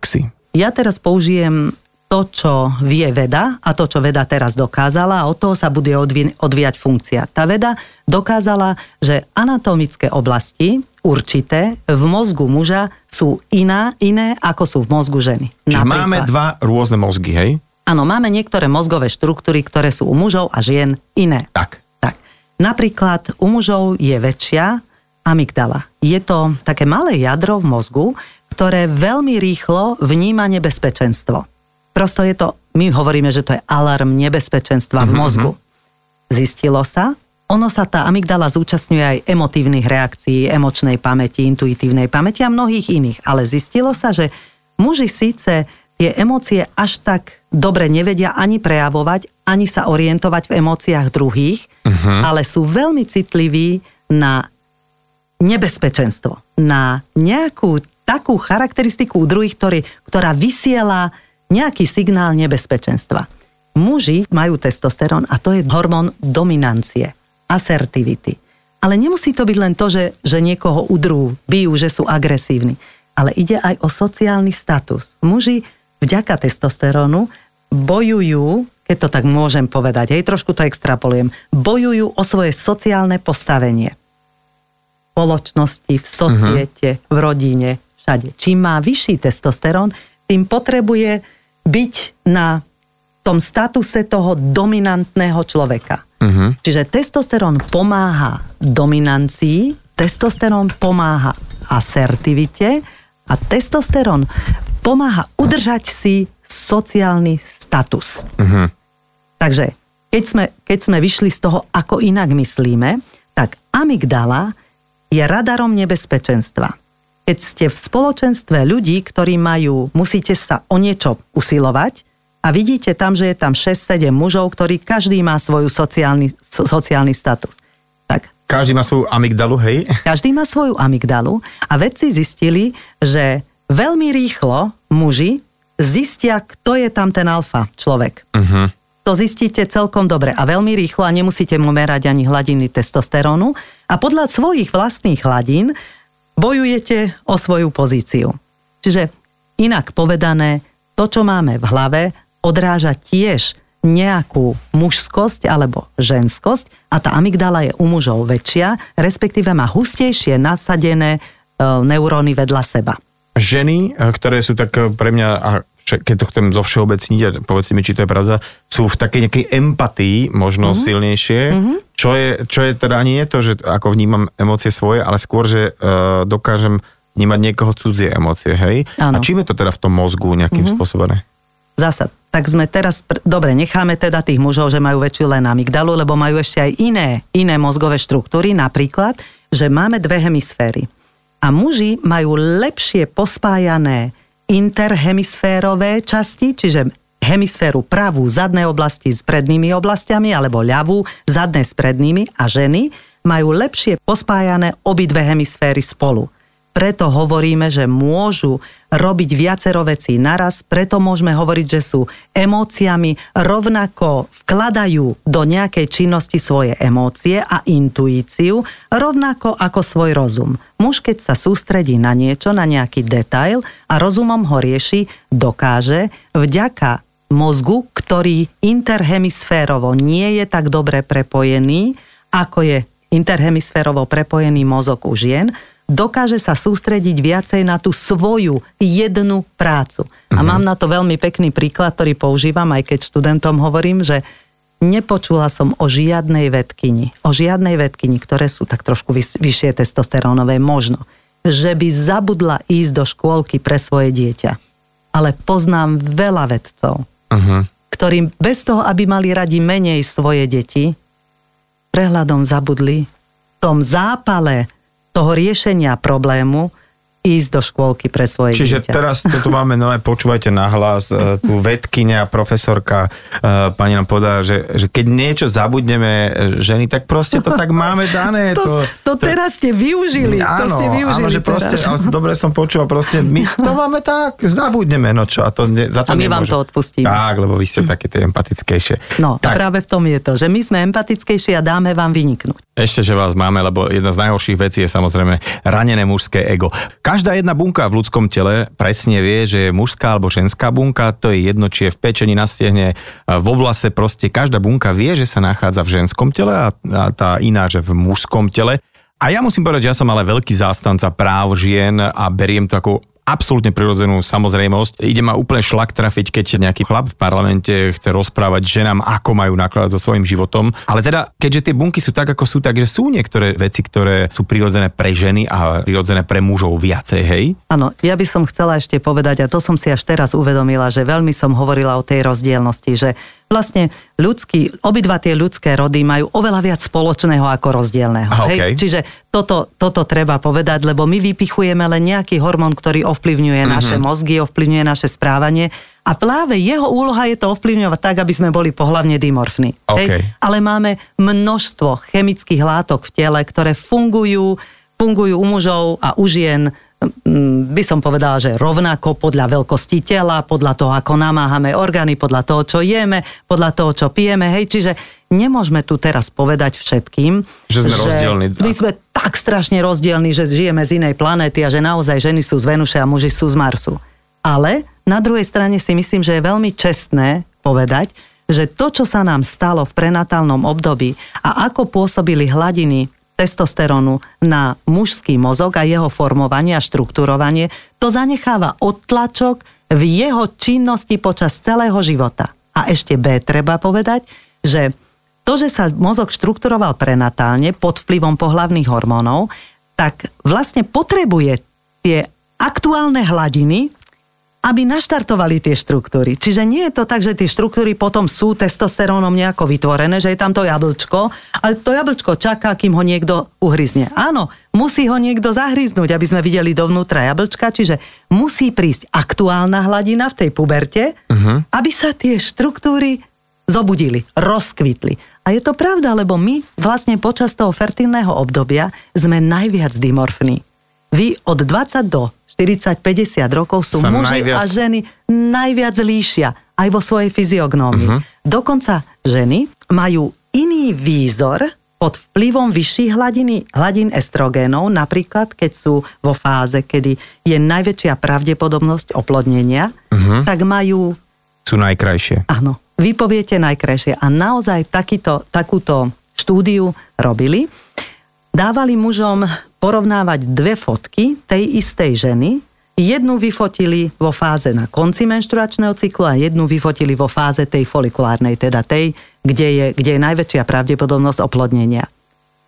Ja teraz použijem to, čo vie veda a to, čo veda teraz dokázala a od toho sa bude odvíjať funkcia. Tá veda dokázala, že anatomické oblasti určité v mozgu muža sú iná, iné ako sú v mozgu ženy. Čiže Napríklad. máme dva rôzne mozgy, hej? Áno, máme niektoré mozgové štruktúry, ktoré sú u mužov a žien iné. Tak. Tak. Napríklad u mužov je väčšia amygdala. Je to také malé jadro v mozgu, ktoré veľmi rýchlo vníma nebezpečenstvo. Prosto je to, my hovoríme, že to je alarm nebezpečenstva v mozgu. Zistilo sa, ono sa tá amygdala zúčastňuje aj emotívnych reakcií, emočnej pamäti, intuitívnej pamäti a mnohých iných. Ale zistilo sa, že muži síce tie emócie až tak dobre nevedia ani prejavovať, ani sa orientovať v emóciách druhých, uh-huh. ale sú veľmi citliví na nebezpečenstvo, na nejakú takú charakteristiku u druhých, ktorý, ktorá vysiela nejaký signál nebezpečenstva. Muži majú testosterón a to je hormón dominancie, asertivity. Ale nemusí to byť len to, že, že niekoho udrú, bijú, že sú agresívni. Ale ide aj o sociálny status. Muži vďaka testosterónu bojujú, keď to tak môžem povedať, hej, trošku to extrapolujem, bojujú o svoje sociálne postavenie. V spoločnosti, v societe, uh-huh. v rodine, všade. Čím má vyšší testosterón, tým potrebuje byť na tom statuse toho dominantného človeka. Uh-huh. Čiže testosterón pomáha dominancii, testosterón pomáha asertivite a testosterón pomáha udržať si sociálny status. Uh-huh. Takže keď sme, keď sme vyšli z toho, ako inak myslíme, tak amygdala je radarom nebezpečenstva. Keď ste v spoločenstve ľudí, ktorí majú, musíte sa o niečo usilovať a vidíte tam, že je tam 6-7 mužov, ktorí každý má svoj sociálny, so, sociálny status. Tak Každý má svoju amygdalu, hej? každý má svoju amygdalu a vedci zistili, že veľmi rýchlo muži zistia, kto je tam ten alfa človek. Uh-huh. To zistíte celkom dobre a veľmi rýchlo a nemusíte mu merať ani hladiny testosterónu a podľa svojich vlastných hladín bojujete o svoju pozíciu. Čiže inak povedané, to, čo máme v hlave, odráža tiež nejakú mužskosť alebo ženskosť a tá amygdala je u mužov väčšia, respektíve má hustejšie nasadené e, neuróny vedľa seba. Ženy, eh, ktoré sú tak eh, pre mňa, keď to chcem zo všeobecniť, a povedz mi, či to je pravda, sú v takej nejakej empatii možno mm-hmm. silnejšie, mm-hmm. Čo, je, čo je teda nie je to, že ako vnímam emócie svoje, ale skôr, že uh, dokážem vnímať niekoho cudzie emócie, hej? A Áno. čím je to teda v tom mozgu nejakým mm-hmm. spôsobené? Zasa, tak sme teraz, dobre, necháme teda tých mužov, že majú väčšiu len amygdalu, lebo majú ešte aj iné, iné mozgové štruktúry, napríklad, že máme dve hemisféry. A muži majú lepšie pospájané interhemisférové časti, čiže hemisféru pravú zadné oblasti s prednými oblastiami, alebo ľavú zadné s prednými a ženy majú lepšie pospájané obidve hemisféry spolu. Preto hovoríme, že môžu robiť viacero vecí naraz, preto môžeme hovoriť, že sú emóciami, rovnako vkladajú do nejakej činnosti svoje emócie a intuíciu, rovnako ako svoj rozum. Muž, keď sa sústredí na niečo, na nejaký detail a rozumom ho rieši, dokáže vďaka mozgu, ktorý interhemisférovo nie je tak dobre prepojený, ako je interhemisférovo prepojený mozog u žien, dokáže sa sústrediť viacej na tú svoju jednu prácu. Mm-hmm. A mhm. mám na to veľmi pekný príklad, ktorý používam, aj keď študentom hovorím, že nepočula som o žiadnej vedkyni, o žiadnej vedkyni, ktoré sú tak trošku vyššie testosterónové, možno, že by zabudla ísť do škôlky pre svoje dieťa. Ale poznám veľa vedcov, uh-huh. ktorým bez toho, aby mali radi menej svoje deti, prehľadom zabudli v tom zápale toho riešenia problému ísť do škôlky pre svoje Čiže dieťa. teraz to tu máme, no aj počúvajte nahlas, e, tu vedkynia, profesorka, e, pani nám povedala, že, že keď niečo zabudneme e, ženy, tak proste to tak máme dané. To, to, to, to teraz ste využili. Áno, to ste využili áno že proste, teraz. dobre som počul, proste my to máme tak, zabudneme, no čo, a to ne, za to A my nemôže. vám to odpustíme. Tak, lebo vy ste také tie empatickejšie. No, tak. a práve v tom je to, že my sme empatickejšie a dáme vám vyniknúť. Ešte, že vás máme, lebo jedna z najhorších vecí je samozrejme ranené mužské ego. Každá jedna bunka v ľudskom tele presne vie, že je mužská alebo ženská bunka, to je jedno, či je v pečení, na stehne, vo vlase, proste každá bunka vie, že sa nachádza v ženskom tele a, a tá iná, že v mužskom tele. A ja musím povedať, že ja som ale veľký zástanca práv žien a beriem to ako absolútne prirodzenú samozrejmosť. Ide ma úplne šlak trafiť, keď nejaký chlap v parlamente chce rozprávať ženám, ako majú nakladať so svojím životom. Ale teda, keďže tie bunky sú tak, ako sú, takže sú niektoré veci, ktoré sú prirodzené pre ženy a prirodzené pre mužov viacej, hej? Áno, ja by som chcela ešte povedať, a to som si až teraz uvedomila, že veľmi som hovorila o tej rozdielnosti, že vlastne ľudský, obidva tie ľudské rody majú oveľa viac spoločného ako rozdielného. Aha, okay. hej? Čiže toto, toto treba povedať, lebo my vypichujeme len nejaký hormón, ktorý ovplyvňuje mm-hmm. naše mozgy, ovplyvňuje naše správanie a práve jeho úloha je to ovplyvňovať tak, aby sme boli pohlavne dimorfní. Okay. Hej? Ale máme množstvo chemických látok v tele, ktoré fungujú, fungujú u mužov a u žien by som povedala, že rovnako podľa veľkosti tela, podľa toho, ako namáhame orgány, podľa toho, čo jeme, podľa toho, čo pijeme. Hej, čiže nemôžeme tu teraz povedať všetkým, že sme že rozdielni. My sme tak strašne rozdielni, že žijeme z inej planéty a že naozaj ženy sú z Venuše a muži sú z Marsu. Ale na druhej strane si myslím, že je veľmi čestné povedať, že to, čo sa nám stalo v prenatálnom období a ako pôsobili hladiny testosterónu na mužský mozog a jeho formovanie a štruktúrovanie, to zanecháva odtlačok v jeho činnosti počas celého života. A ešte B treba povedať, že to, že sa mozog štrukturoval prenatálne pod vplyvom pohlavných hormónov, tak vlastne potrebuje tie aktuálne hladiny aby naštartovali tie štruktúry. Čiže nie je to tak, že tie štruktúry potom sú testosterónom nejako vytvorené, že je tam to jablčko, ale to jablčko čaká, kým ho niekto uhryzne. Áno, musí ho niekto zahryznúť, aby sme videli dovnútra jablčka, čiže musí prísť aktuálna hladina v tej puberte, uh-huh. aby sa tie štruktúry zobudili, rozkvitli. A je to pravda, lebo my vlastne počas toho fertilného obdobia sme najviac dimorfní. Vy od 20 do 40-50 rokov sú Sa muži najviac... a ženy najviac líšia aj vo svojej fyziognómii. Uh-huh. Dokonca ženy majú iný výzor pod vplyvom vyšších hladiny, hladín estrogénov, napríklad keď sú vo fáze, kedy je najväčšia pravdepodobnosť oplodnenia, uh-huh. tak majú... Sú najkrajšie. Áno, vy poviete najkrajšie. A naozaj takýto, takúto štúdiu robili. Dávali mužom porovnávať dve fotky tej istej ženy. Jednu vyfotili vo fáze na konci menštruačného cyklu a jednu vyfotili vo fáze tej folikulárnej, teda tej, kde je, kde je najväčšia pravdepodobnosť oplodnenia.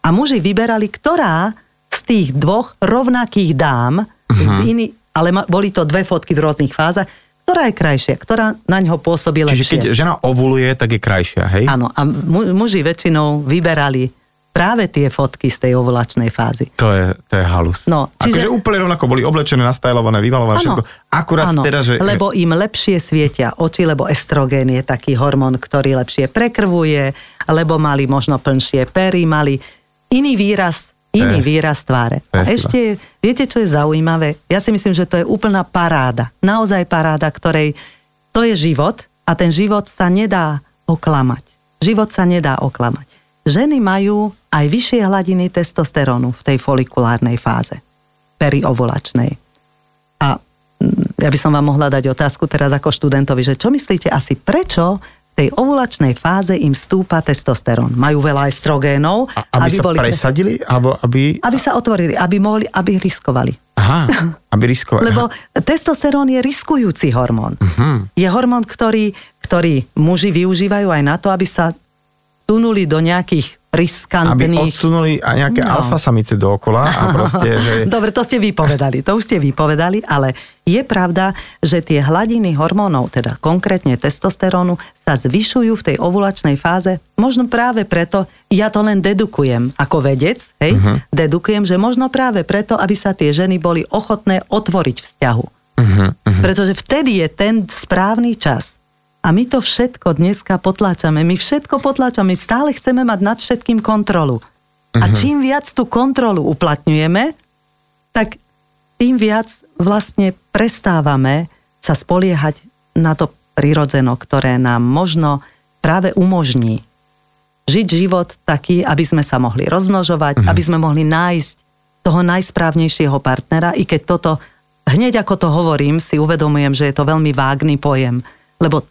A muži vyberali, ktorá z tých dvoch rovnakých dám, uh-huh. z iný, ale ma, boli to dve fotky v rôznych fázach, ktorá je krajšia, ktorá na ňo pôsobí lepšie. Čiže keď žena ovuluje, tak je krajšia, hej? Áno, a mu, muži väčšinou vyberali práve tie fotky z tej ovulačnej fázy. To je, to je halus. No, čiže... Akože úplne rovnako boli oblečené, nastajlované, vymalované, ano, všetko. Akurát ano, teda, že... lebo im lepšie svietia oči, lebo estrogén je taký hormón, ktorý lepšie prekrvuje, lebo mali možno plnšie pery, mali iný výraz iný Yes. výraz tváre. A Yes. ešte, viete, čo je zaujímavé? Ja si myslím, že to je úplná paráda. Naozaj paráda, ktorej to je život a ten život sa nedá oklamať. Život sa nedá oklamať. Ženy majú aj vyššie hladiny testosterónu v tej folikulárnej fáze, periovulačnej. A mm, ja by som vám mohla dať otázku teraz ako študentovi, že čo myslíte asi prečo v tej ovulačnej fáze im stúpa testosterón? Majú veľa estrogénov, A, aby, sa boli presadili? Alebo aby... aby sa otvorili, aby mohli, aby riskovali. Aha, aby riskovali. Lebo testosterón je riskujúci hormón. Mhm. Je hormón, ktorý, ktorý muži využívajú aj na to, aby sa sunuli do nejakých aby riskantných... odsunuli a nejaké No. alfa samice dookola a proste, že... Dobre, to ste vypovedali, to už ste vypovedali, ale je pravda, že tie hladiny hormónov, teda konkrétne testosterónu, sa zvyšujú v tej ovulačnej fáze, možno práve preto, ja to len dedukujem ako vedec, hej, uh-huh. dedukujem, že možno práve preto, aby sa tie ženy boli ochotné otvoriť vzťahu. Uh-huh, uh-huh. Pretože vtedy je ten správny čas. A my to všetko dneska potláčame. My všetko potláčame. Stále chceme mať nad všetkým kontrolu. A čím viac tú kontrolu uplatňujeme, tak tým viac vlastne prestávame sa spoliehať na to prirodzeno, ktoré nám možno práve umožní žiť život taký, aby sme sa mohli rozmnožovať, aby sme mohli nájsť toho najsprávnejšieho partnera, i keď toto, hneď ako to hovorím, si uvedomujem, že je to veľmi vágný pojem, lebo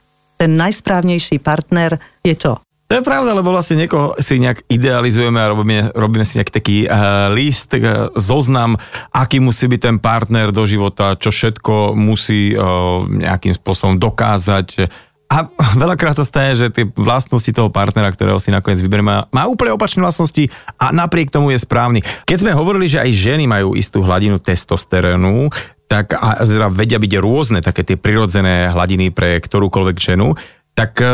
ten najsprávnejší partner je čo? To je pravda, lebo vlastne niekoho si nejak idealizujeme a robíme, robíme si nejaký taký uh, list, uh, zoznam, aký musí byť ten partner do života, čo všetko musí uh, nejakým spôsobom dokázať. A veľakrát sa stane, že tie vlastnosti toho partnera, ktorého si nakoniec vyberieme, má, má úplne opačné vlastnosti a napriek tomu je správny. Keď sme hovorili, že aj ženy majú istú hladinu testosterónu, tak a teda vedia byť rôzne také tie prirodzené hladiny pre ktorúkoľvek ženu, tak e,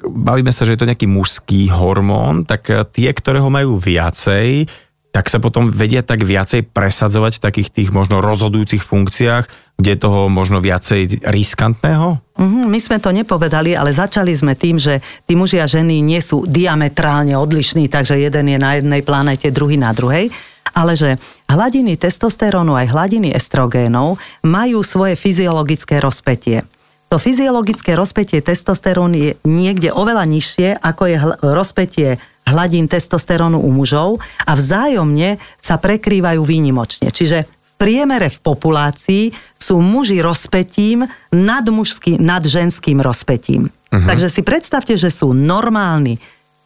bavíme sa, že je to nejaký mužský hormón, tak e, tie, ktoré ho majú viacej, tak sa potom vedia tak viacej presadzovať v takých tých možno rozhodujúcich funkciách, kde je toho možno viacej riskantného? Mhm, my sme to nepovedali, ale začali sme tým, že tí muži a ženy nie sú diametrálne odlišní, takže jeden je na jednej planete, druhý na druhej, ale že hladiny testosterónu aj hladiny estrogénov majú svoje fyziologické rozpetie. To fyziologické rozpetie testosterónu je niekde oveľa nižšie, ako je hl- rozpetie hladín testosterónu u mužov a vzájomne sa prekrývajú výnimočne. Čiže v priemere v populácii sú muži rozpetím nad, mužským, nad ženským rozpetím. Uh-huh. Takže si predstavte, že sú normálni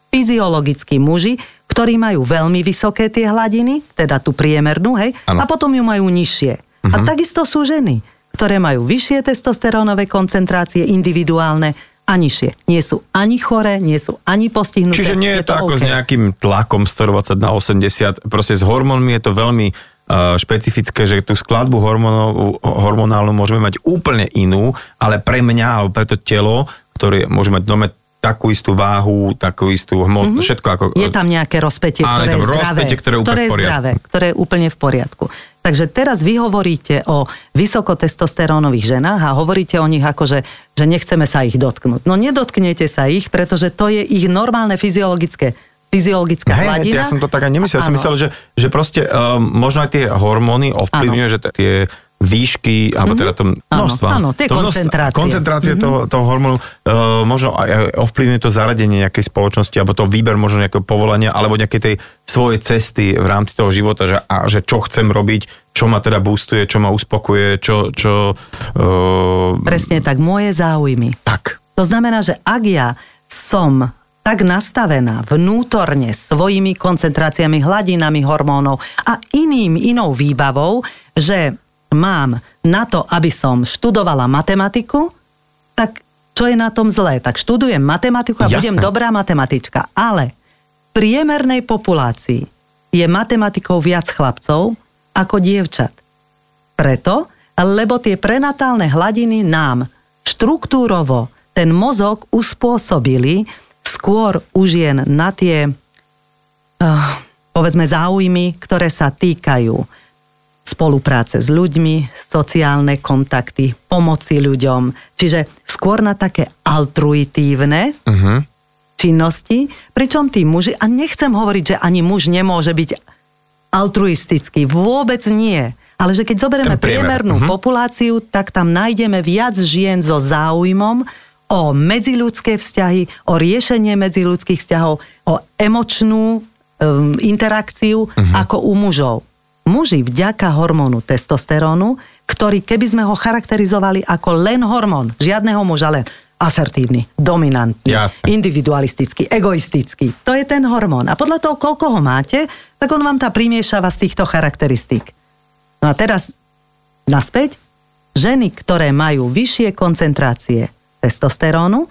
fyziologickí muži, ktorí majú veľmi vysoké tie hladiny, teda tú priemernú, hej, Áno. a potom ju majú nižšie. Uh-huh. A takisto sú ženy, ktoré majú vyššie testosterónové koncentrácie individuálne a nižšie. Nie sú ani choré, nie sú ani postihnuté. Čiže nie je to ako OK. s nejakým tlakom 120 na 80, proste s hormónmi je to veľmi uh, špecifické, že tú skladbu hormonálnu môžeme mať úplne inú, ale pre mňa, alebo pre to telo, ktoré môže mať takú istú váhu, takú istú hmotu, mm-hmm. všetko ako... Je tam nejaké rozpetie, Áno, je ktoré tam je zdravé. rozpätie, ktoré ktoré je zdravé, ktoré je úplne v poriadku. Takže teraz vy hovoríte o vysokotestosterónových ženách a hovoríte o nich ako, že, že nechceme sa ich dotknúť. No nedotknete sa ich, pretože to je ich normálne fyziologické fyziologická Hej, hladina. ja som to tak aj nemyslel. Ja som myslel, že, že proste um, možno aj tie hormóny ovplyvňujú, že tie výšky, alebo teda to množstva. áno, tie to množstva- koncentrácie. Koncentrácie toho, toho hormónu uh, možno aj ovplyvňuje to zaradenie nejakej spoločnosti, alebo to výber možno nejakého povolania, alebo nejakej tej svojej cesty v rámci toho života, že, a, že čo chcem robiť, čo ma teda boostuje, čo ma uspokuje, čo... čo uh, Presne tak, moje záujmy. tak. To znamená, že ak ja som tak nastavená vnútorne svojimi koncentráciami, hladinami hormónov a iným, inou výbavou, že mám na to, aby som študovala matematiku, tak čo je na tom zlé? Tak študujem matematiku a Jasné. budem dobrá matematička. Ale v priemernej populácii je matematikou viac chlapcov ako dievčat. Preto, lebo tie prenatálne hladiny nám štruktúrovo ten mozog uspôsobili skôr u žien na tie uh, povedzme záujmy, ktoré sa týkajú spolupráce s ľuďmi, sociálne kontakty, pomoci ľuďom. Čiže skôr na také altruitívne Uh-huh. činnosti, pričom tí muži, a nechcem hovoriť, že ani muž nemôže byť altruistický, vôbec nie. Ale že keď zoberieme priemernú mhm. populáciu, tak tam nájdeme viac žien so záujmom o medziľudské vzťahy, o riešenie medziľudských vzťahov, o emočnú um, interakciu Mhm. ako u mužov. Muži vďaka hormónu testosterónu, ktorý keby sme ho charakterizovali ako len hormón, žiadneho muža, len asertívny, dominantný, Jasné. individualistický, egoistický. To je ten hormón. A podľa toho, koľko ho máte, tak on vám tá primiešava z týchto charakteristík. No a teraz naspäť, ženy, ktoré majú vyššie koncentrácie testosterónu,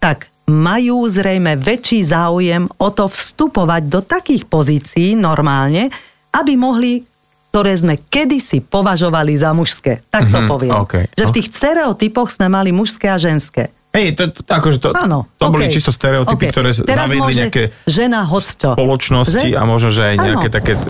tak majú zrejme väčší záujem o to vstupovať do takých pozícií normálne, aby mohli ktoré sme kedysi považovali za mužské. Tak to Mhm, poviem. okej. Že v tých stereotypoch sme mali mužské a ženské. Hej, to, to, akože to, Áno. to boli okej, čisto stereotypy, okej. ktoré Teraz zaviedli nejaké žena hosťo. spoločnosti Že? a možno, že aj nejaké Áno. také e,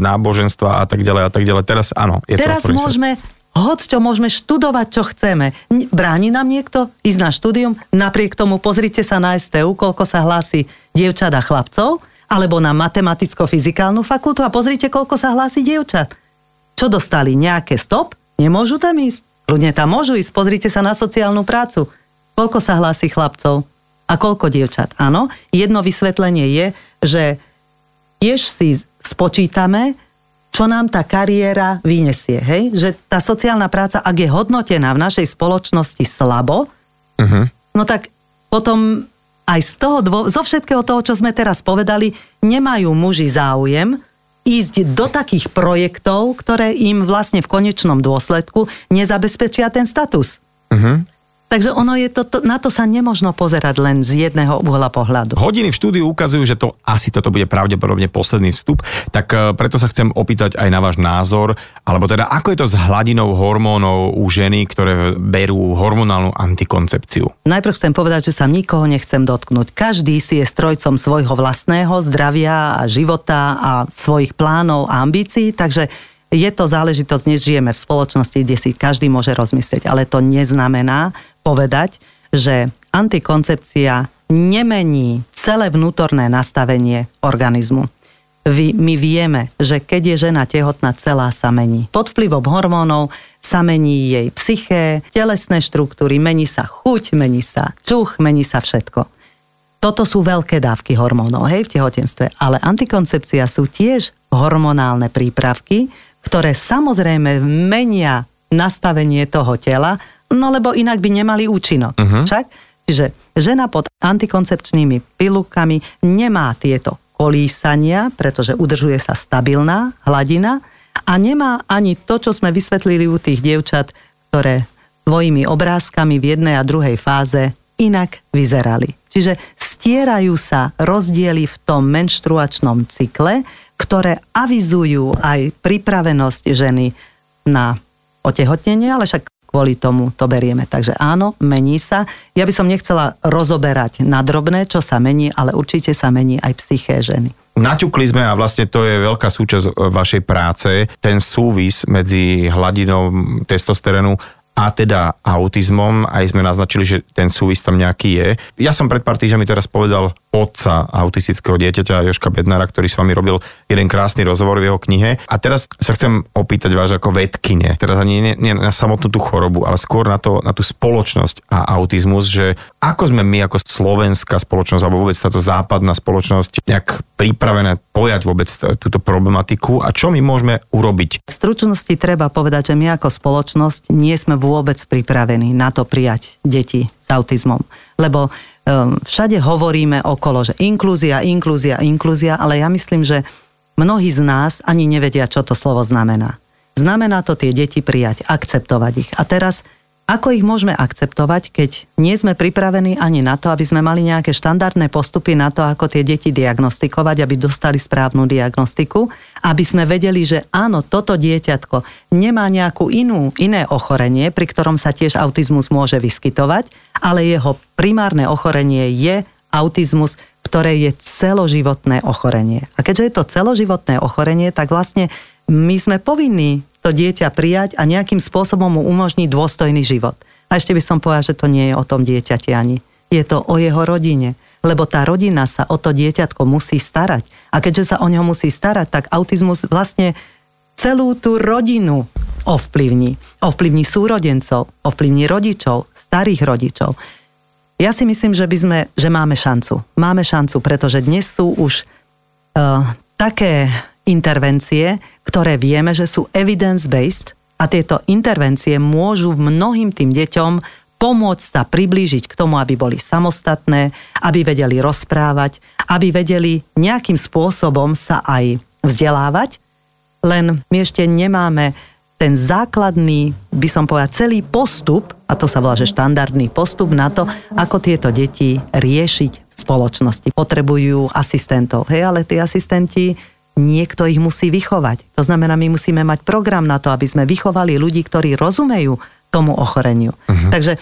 náboženstva a tak ďalej a tak ďalej. Teraz áno, je Teraz to môžeme, hoď čo môžeme študovať, čo chceme. Bráni nám niekto ísť na štúdium? Napriek tomu pozrite sa na STU, koľko sa hlási dievčat a chlapcov, alebo na matematicko-fyzikálnu fakultu a pozrite, koľko sa hlási dievčat. Čo dostali? Nejaké stop? Nemôžu tam ísť? Ľudne tam môžu ísť, pozrite sa na sociálnu prácu. Koľko sa hlási chlapcov a koľko dievčat? Áno, jedno vysvetlenie je, že tiež si spočítame, čo nám tá kariéra vyniesie. Hej? Že tá sociálna práca, ak je hodnotená v našej spoločnosti slabo, Mhm. no tak potom aj z toho, dvo- zo všetkého toho, čo sme teraz povedali, nemajú muži záujem ísť do takých projektov, ktoré im vlastne v konečnom dôsledku nezabezpečia ten status. Mhm. Takže ono je to, to, na to sa nemožno pozerať len z jedného uhla pohľadu. Hodiny v štúdiu ukazujú, že to asi toto bude pravdepodobne posledný vstup, tak e, preto sa chcem opýtať aj na váš názor, alebo teda ako je to s hladinou hormónov u ženy, ktoré berú hormonálnu antikoncepciu. Najprv chcem povedať, že sa nikoho nechcem dotknúť. Každý si je strojcom svojho vlastného zdravia a života a svojich plánov a ambícií, takže je to záležitosť, dnes žijeme v spoločnosti, kde si každý môže rozmyslieť, ale to neznamená povedať, že antikoncepcia nemení celé vnútorné nastavenie organizmu. My vieme, že keď je žena tehotná, celá sa mení. Pod vplyvom hormónov sa mení jej psyché, telesné štruktúry, mení sa chuť, mení sa čuch, mení sa všetko. Toto sú veľké dávky hormónov, hej, v tehotenstve. Ale antikoncepcia sú tiež hormonálne prípravky, ktoré samozrejme menia nastavenie toho tela, no lebo inak by nemali účinok. Uh-huh. Však? Čiže žena pod antikoncepčnými pilulkami nemá tieto kolísania, pretože udržuje sa stabilná hladina a nemá ani to, čo sme vysvetlili u tých dievčat, ktoré svojimi obrázkami v jednej a druhej fáze inak vyzerali. Čiže stierajú sa rozdiely v tom menštruačnom cykle, ktoré avizujú aj pripravenosť ženy na otehotnenie, ale však kvôli tomu to berieme. Takže áno, mení sa. Ja by som nechcela rozoberať na drobné, čo sa mení, ale určite sa mení aj psyché ženy. Naťukli sme a vlastne to je veľká súčasť e, vašej práce, ten súvis medzi hladinou testosterónu a teda autizmom, aj sme naznačili, že ten súvis tam nejaký je. Ja som pred pár týždňami teraz povedal otca autistického dieťaťa Joška Bednára, ktorý s vami robil jeden krásny rozhovor v jeho knihe. A teraz sa chcem opýtať vás ako vedkine, teraz ani nie, nie na samotnú tú chorobu, ale skôr na, to, na tú spoločnosť a autizmus, že ako sme my ako slovenská spoločnosť, alebo vôbec táto západná spoločnosť nejak pripravené pojať vôbec túto problematiku a čo my môžeme urobiť? V stručnosti treba povedať, že my ako spoločnosť nie sme vôbec pripravení na to prijať deti s autizmom. Lebo um, všade hovoríme okolo, že inklúzia, inklúzia, inklúzia, ale ja myslím, že mnohí z nás ani nevedia, čo to slovo znamená. Znamená to tie deti prijať, akceptovať ich. A teraz, ako ich môžeme akceptovať, keď nie sme pripravení ani na to, aby sme mali nejaké štandardné postupy na to, ako tie deti diagnostikovať, aby dostali správnu diagnostiku, aby sme vedeli, že áno, toto dieťatko nemá nejakú inú, iné ochorenie, pri ktorom sa tiež autizmus môže vyskytovať, ale jeho primárne ochorenie je autizmus, ktoré je celoživotné ochorenie. A keďže je to celoživotné ochorenie, tak vlastne my sme povinní to dieťa prijať a nejakým spôsobom mu umožniť dôstojný život. A ešte by som povedala, že to nie je o tom dieťati ani. Je to o jeho rodine. lebo tá rodina sa o to dieťatko musí starať. A keďže sa o ňo musí starať, tak autizmus vlastne celú tú rodinu ovplyvní. Ovplyvní súrodencov, ovplyvní rodičov, starých rodičov. Ja si myslím, že, by sme, že máme šancu. Máme šancu, pretože dnes sú už uh, také intervencie, ktoré vieme, že sú evidence-based a tieto intervencie môžu mnohým tým deťom pomôcť sa priblížiť k tomu, aby boli samostatné, aby vedeli rozprávať, aby vedeli nejakým spôsobom sa aj vzdelávať, len my ešte nemáme ten základný, by som povedal, celý postup, a to sa volá, že štandardný postup na to, ako tieto deti riešiť v spoločnosti. Potrebujú asistentov, hej, ale tí asistenti niekto ich musí vychovať. To znamená, my musíme mať program na to, aby sme vychovali ľudí, ktorí rozumejú tomu ochoreniu. Uh-huh. Takže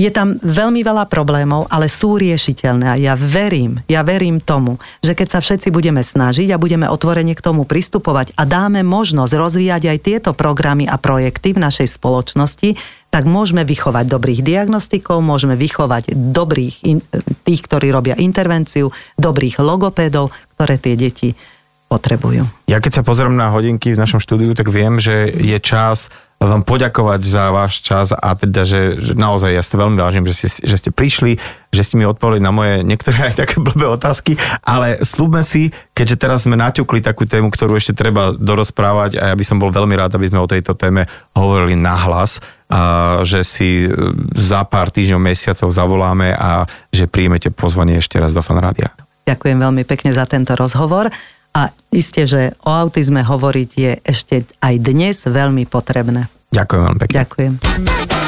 je tam veľmi veľa problémov, ale sú riešiteľné a ja verím, ja verím tomu, že keď sa všetci budeme snažiť a budeme otvorene k tomu pristupovať a dáme možnosť rozvíjať aj tieto programy a projekty v našej spoločnosti, tak môžeme vychovať dobrých diagnostikov, môžeme vychovať dobrých, tých, ktorí robia intervenciu, dobrých logopédov, ktoré tie deti potrebujú. Ja keď sa pozriem na hodinky v našom štúdiu, tak viem, že je čas vám poďakovať za váš čas a teda, že, že naozaj ja si to veľmi vážim, že ste, že ste prišli, že ste mi odpovedali na moje niektoré aj také blbé otázky, ale slúbme si, keďže teraz sme naťukli takú tému, ktorú ešte treba dorozprávať a ja by som bol veľmi rád, aby sme o tejto téme hovorili nahlas, a že si za pár týždňov, mesiacov zavoláme a že príjmete pozvanie ešte raz do Fanrádia. Ďakujem veľmi pekne za tento rozhovor. A isté, že o autizme hovoriť je ešte aj dnes veľmi potrebné. Ďakujem veľmi pekne. Ďakujem.